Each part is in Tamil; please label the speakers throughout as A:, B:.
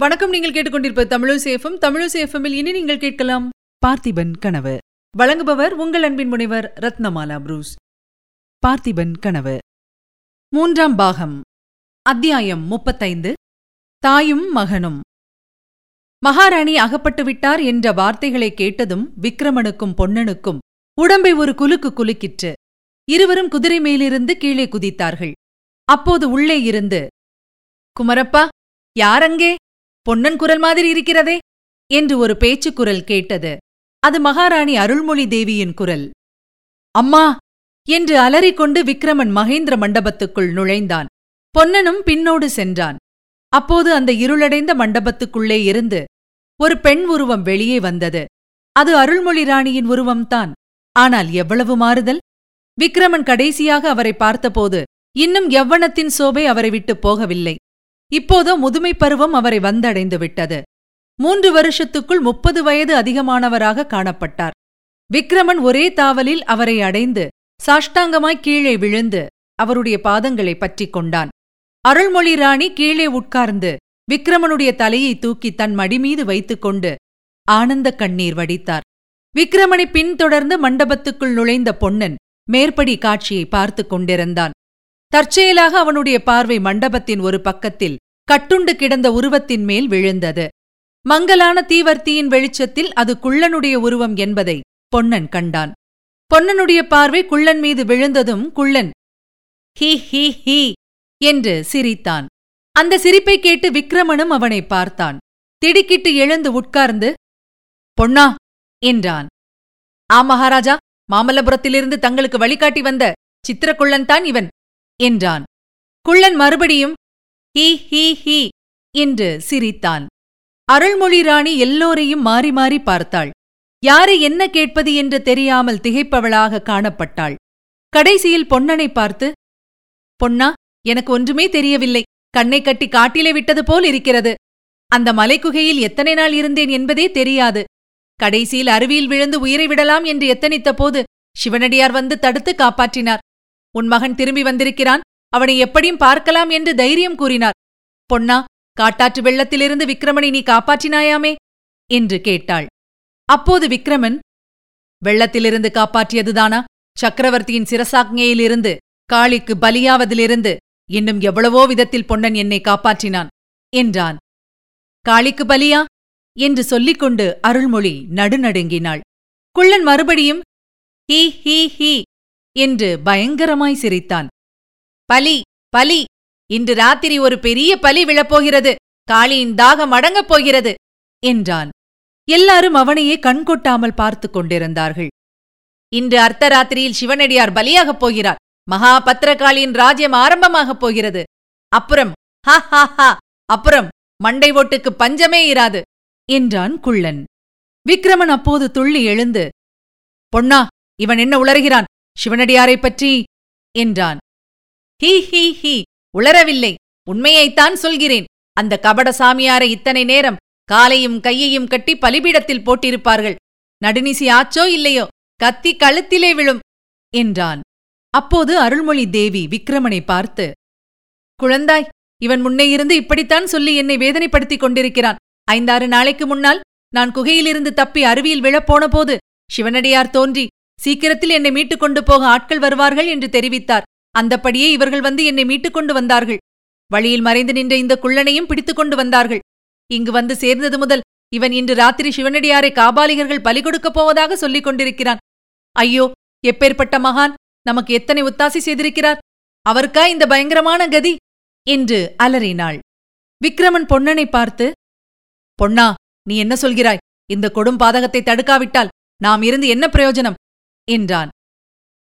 A: வணக்கம் நீங்கள் கேட்டுக்கொண்டிருப்ப தமிழசேஃபம் தமிழசேஃபமில் இனி நீங்கள் கேட்கலாம்
B: பார்த்திபன் கனவு.
A: வழங்குபவர் உங்கள் அன்பின் முனைவர் ரத்னமாலா புரூஸ்.
B: பார்த்திபன் கனவு.
A: மூன்றாம் பாகம். அத்தியாயம் முப்பத்தைந்து. தாயும் மகனும். மகாராணி அகப்பட்டு விட்டார் என்ற வார்த்தைகளை கேட்டதும் விக்ரமனுக்கும் பொன்னனுக்கும் உடம்பை ஒரு குலுக்கு குலுக்கிற்று. இருவரும் குதிரை மேலிருந்து கீழே குதித்தார்கள். அப்போது உள்ளே இருந்து குமரப்பா யாரங்கே பொன்னன் குரல் மாதிரி இருக்கிறதே? என்று ஒரு பேச்சுக் குரல் கேட்டது. அது மகாராணி அருள்மொழி தேவியின் குரல். அம்மா! என்று அலறிக்கொண்டு விக்ரமன் மகேந்திர மண்டபத்துக்குள் நுழைந்தான். பொன்னனும் பின்னோடு சென்றான். அப்போது அந்த இருளடைந்த மண்டபத்துக்குள்ளே இருந்து ஒரு பெண் உருவம் வெளியே வந்தது. அது அருள்மொழி ராணியின் உருவம்தான். ஆனால் எவ்வளவு மாறுதல்? விக்ரமன் கடைசியாக அவரை பார்த்தபோது இன்னும் எவ்வனத்தின் சோபை அவரை விட்டுப் போகவில்லை. இப்போதோ முதுமைப் பருவம் அவரை வந்தடைந்து விட்டது மூன்று வருஷத்துக்குள் முப்பது வயது அதிகமானவராக காணப்பட்டார். விக்ரமன் ஒரே தாவலில் அவரை அடைந்து சாஷ்டாங்கமாய் கீழே விழுந்து அவருடைய பாதங்களை பற்றிக் கொண்டான். அருள்மொழி ராணி கீழே உட்கார்ந்து விக்ரமனுடைய தலையை தூக்கி தன் மடிமீது வைத்துக்கொண்டு ஆனந்த கண்ணீர் வடித்தார். விக்ரமனை பின்தொடர்ந்து மண்டபத்துக்குள் நுழைந்த பொன்னன் மேற்படி காட்சியை பார்த்துக் கொண்டிருந்தான். தற்செயலாக அவனுடைய பார்வை மண்டபத்தின் ஒரு பக்கத்தில் கட்டுண்டு கிடந்த உருவத்தின் மேல் விழுந்தது. மங்கலான தீவர்த்தியின் வெளிச்சத்தில் அது குள்ளனுடைய உருவம் என்பதை பொன்னன் கண்டான். பொன்னனுடைய பார்வை குள்ளன் மீது விழுந்ததும் குள்ளன் ஹி ஹி ஹி என்று சிரித்தான். அந்த சிரிப்பை கேட்டு விக்ரமனும் அவனை பார்த்தான். திடுக்கிட்டு எழுந்து உட்கார்ந்து பொன்னா என்றான். ஆ மகாராஜா மாமல்லபுரத்திலிருந்து தங்களுக்கு வழிகாட்டி வந்த சித்திரக்குள்ளன்தான் இவன். என்றான். குள்ளன் மறுபடியும் ஹீ ஹீ ஹீ என்று சிரித்தான். அருள்மொழி ராணி எல்லோரையும் மாறி மாறி பார்த்தாள். யாரை என்ன கேட்பது என்று தெரியாமல் திகைப்பவளாக காணப்பட்டாள். கடைசியில் பொன்னனை பார்த்து பொன்னா எனக்கு ஒன்றுமே தெரியவில்லை. கண்ணை கட்டி காட்டிலே விட்டது போல் இருக்கிறது. அந்த மலைக்குகையில் எத்தனை நாள் இருந்தேன் என்பதே தெரியாது. கடைசியில் அருவியில் விழுந்து உயிரை விடலாம் என்று எத்தனித்த போது சிவனடியார் வந்து தடுத்து காப்பாற்றினார். உன் மகன் திரும்பி வந்திருக்கிறான். அவனை எப்படியும் பார்க்கலாம் என்று தைரியம் கூறினார். பொன்னா காட்டாற்று வெள்ளத்திலிருந்து விக்ரமனை நீ காப்பாற்றினாயாமே? என்று கேட்டாள். அப்போது விக்ரமன் வெள்ளத்திலிருந்து காப்பாற்றியதுதானா? சக்கரவர்த்தியின் சிரசாக்ஞையிலிருந்து காளிக்கு பலியாவதிலிருந்து இன்னும் எவ்வளவோ விதத்தில் பொன்னன் என்னை காப்பாற்றினான் என்றான். காளிக்கு பலியா? என்று சொல்லிக்கொண்டு அருள்மொழி நடுநடுங்கினாள். குள்ளன் மறுபடியும் ஹீ ஹீ ஹீ என்று பயங்கரமாய் சிரித்தான். பலி பலி! இன்று ராத்திரி ஒரு பெரிய பலி விழப்போகிறது. காளியின் தாகம் அடங்கப் போகிறது என்றான். எல்லாரும் அவனையே கண்கொட்டாமல் பார்த்துக் கொண்டிருந்தார்கள். இன்று அர்த்தராத்திரியில் சிவனடியார் பலியாகப் போகிறார். மகா பத்திரகாளியின் ராஜ்யம் ஆரம்பமாகப் போகிறது. அப்புறம் ஹா ஹா ஹா! அப்புறம் மண்டை ஓட்டுக்கு பஞ்சமே இராது என்றான் குள்ளன். விக்ரமன் அப்போது துள்ளி எழுந்து பொன்னா இவன் என்ன உளறுகிறான்? சிவனடியாரைப் பற்றி என்றான். ஹீ ஹீ ஹீ உளரவில்லை. உண்மையைத்தான் சொல்கிறேன். அந்த கபட சாமியாரை இத்தனை நேரம் காலையும் கையையும் கட்டி பலிபீடத்தில் போட்டிருப்பார்கள். நடுநிசி ஆச்சோ இல்லையோ? கத்தி கழுத்திலே விழும் என்றான். அப்போது அருள்மொழி தேவி விக்ரமனை பார்த்து குழந்தாய் இவன் முன்னே இருந்து இப்படித்தான் சொல்லி என்னை வேதனைப்படுத்திக் கொண்டிருக்கிறான். ஐந்தாறு நாளைக்கு முன்னால் நான் குகையிலிருந்து தப்பி அருவியில் விழப்போன போது சிவனடியார் தோன்றி சீக்கிரத்தில் என்னை மீட்டுக் கொண்டு போக ஆட்கள் வருவார்கள் என்று தெரிவித்தார். அந்தப்படியே இவர்கள் வந்து என்னை மீட்டுக் கொண்டு வந்தார்கள். வழியில் மறைந்து நின்ற இந்த குள்ளனையும் பிடித்துக் கொண்டு வந்தார்கள். இங்கு வந்து சேர்ந்தது முதல் இவன் இன்று ராத்திரி சிவனடியாரை காபாலிகர்கள் பலி கொடுக்கப் போவதாக சொல்லிக் கொண்டிருக்கிறான். ஐயோ எப்பேற்பட்ட மகான்? நமக்கு எத்தனை உத்தாசி செய்திருக்கிறார்? அவருக்கா இந்த பயங்கரமான கதி? என்று அலறினாள். விக்ரமன் பொன்னனை பார்த்து பொன்னா நீ என்ன சொல்கிறாய்? இந்த கொடும் பாதகத்தை தடுக்காவிட்டால் நாம் இருந்து என்ன பிரயோஜனம்? என்றான்.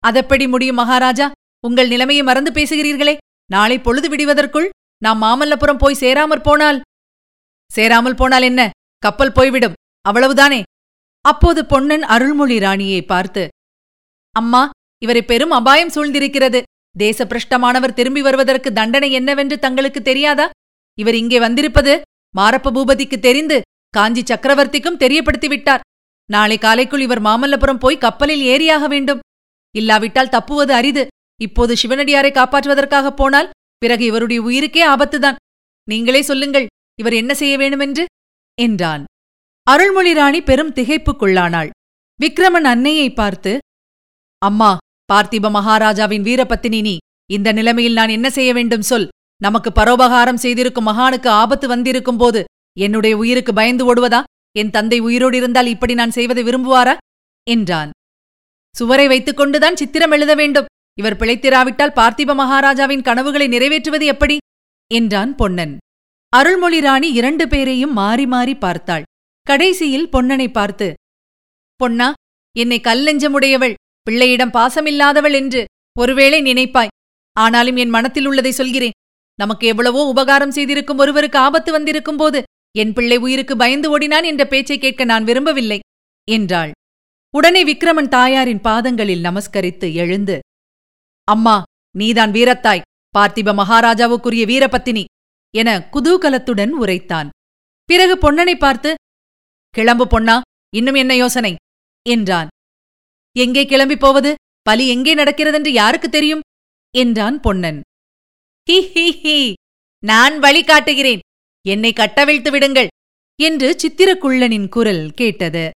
A: அதெப்படி முடியும் மகாராஜா? உங்கள் நிலைமையை மறந்து பேசுகிறீர்களே. நாளை பொழுது விடுவதற்குள் நாம் மாமல்லபுரம் போய் சேராமற் போனால்? சேராமல் போனால் என்ன? கப்பல் போய்விடும். அவ்வளவுதானே? அப்போது பொன்னன் அருள்மொழி ராணியை பார்த்து அம்மா இவரை பெரும் அபாயம் சூழ்ந்திருக்கிறது. தேசப்பிரஷ்டமானவர் திரும்பி வருவதற்கு தண்டனை என்னவென்று தங்களுக்கு தெரியாதா? இவர் இங்கே வந்திருப்பது மாரப்ப பூபதிக்கு தெரிந்து காஞ்சி சக்கரவர்த்திக்கும் தெரியப்படுத்திவிட்டார். நாளை காலைக்குள் இவர் மாமல்லபுரம் போய் கப்பலில் ஏறியாக வேண்டும். இல்லாவிட்டால் தப்புவது அரிது. இப்போது சிவனடியாரை காப்பாற்றுவதற்காக போனால் பிறகு இவருடைய உயிருக்கே ஆபத்துதான். நீங்களே சொல்லுங்கள் இவர் என்ன செய்ய வேணுமென்று என்றான். அருள்மொழி ராணி பெரும் திகைப்புக்குள்ளானாள். விக்ரமன் அன்னையை பார்த்து அம்மா பார்த்திப மகாராஜாவின் வீரபத்தினி நீ இந்த நிலைமையில் நான் என்ன செய்ய வேண்டும் சொல். நமக்கு பரோபகாரம் செய்திருக்கும் மகானுக்கு ஆபத்து வந்திருக்கும் போது என்னுடைய உயிருக்கு பயந்து ஓடுவதா? என் தந்தை உயிரோடு இருந்தால் இப்படி நான் செய்வதை விரும்புவாரா? என்றான். சுவரை வைத்துக் கொண்டுதான் சித்திரம் எழுத வேண்டும். இவர் பிழைத்திராவிட்டால் பார்த்திப மகாராஜாவின் கனவுகளை நிறைவேற்றுவது எப்படி? என்றான் பொன்னன். அருள்மொழி ராணி இரண்டு பேரையும் மாறி மாறி பார்த்தாள். கடைசியில் பொன்னனை பார்த்து பொன்னா என்னை கல்லெஞ்சமுடையவள் பிள்ளையிடம் பாசமில்லாதவள் என்று ஒருவேளை நினைப்பாய். ஆனாலும் என் மனத்தில் உள்ளதை சொல்கிறேன். நமக்கு எவ்வளவோ உபகாரம் செய்திருக்கும் ஒருவருக்கு ஆபத்து வந்திருக்கும் போது என் பிள்ளை உயிருக்கு பயந்து ஓடினான் என்ற பேச்சை கேட்க நான் விரும்பவில்லை என்றாள். உடனே விக்ரமன் தாயாரின் பாதங்களில் நமஸ்கரித்து எழுந்து அம்மா நீதான் வீரத்தாய் பார்த்திப மகாராஜாவுக்குரிய வீரபத்தினி என குதூகலத்துடன் உரைத்தான். பிறகு பொன்னனை பார்த்து கிளம்பு பொன்னா இன்னும் என்ன யோசனை? என்றான். எங்கே கிளம்பிப் போவது? பலி எங்கே நடக்கிறதென்று யாருக்கு தெரியும்? என்றான் பொன்னன். ஹி ஹி ஹி நான் வழி காட்டுகிறேன். என்னை கட்டவிழ்த்து விடுங்கள் என்று சித்திரக்குள்ளனின் குரல் கேட்டது.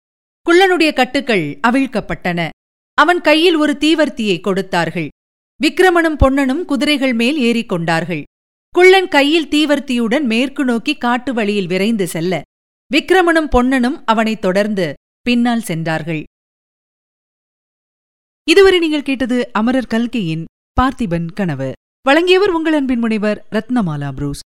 A: குள்ளனுடைய கட்டுக்கள் அவிழ்க்கப்பட்டன. அவன் கையில் ஒரு தீவர்த்தியை கொடுத்தார்கள். விக்ரமனும் பொன்னனும் குதிரைகள் மேல் ஏறிக்கொண்டார்கள் குள்ளன் கையில் தீவர்த்தியுடன் மேற்கு நோக்கி காட்டு வழியில் விரைந்து செல்ல விக்ரமனும் பொன்னனும் அவனைத் தொடர்ந்து பின்னால் சென்றார்கள்.
B: இதுவரை நீங்கள் கேட்டது அமரர் கல்கையின் பார்த்திபன் கனவு. வழங்கியவர் உங்கள் அன்பின் முனைவர் ரத்னமாலா புரூஸ்.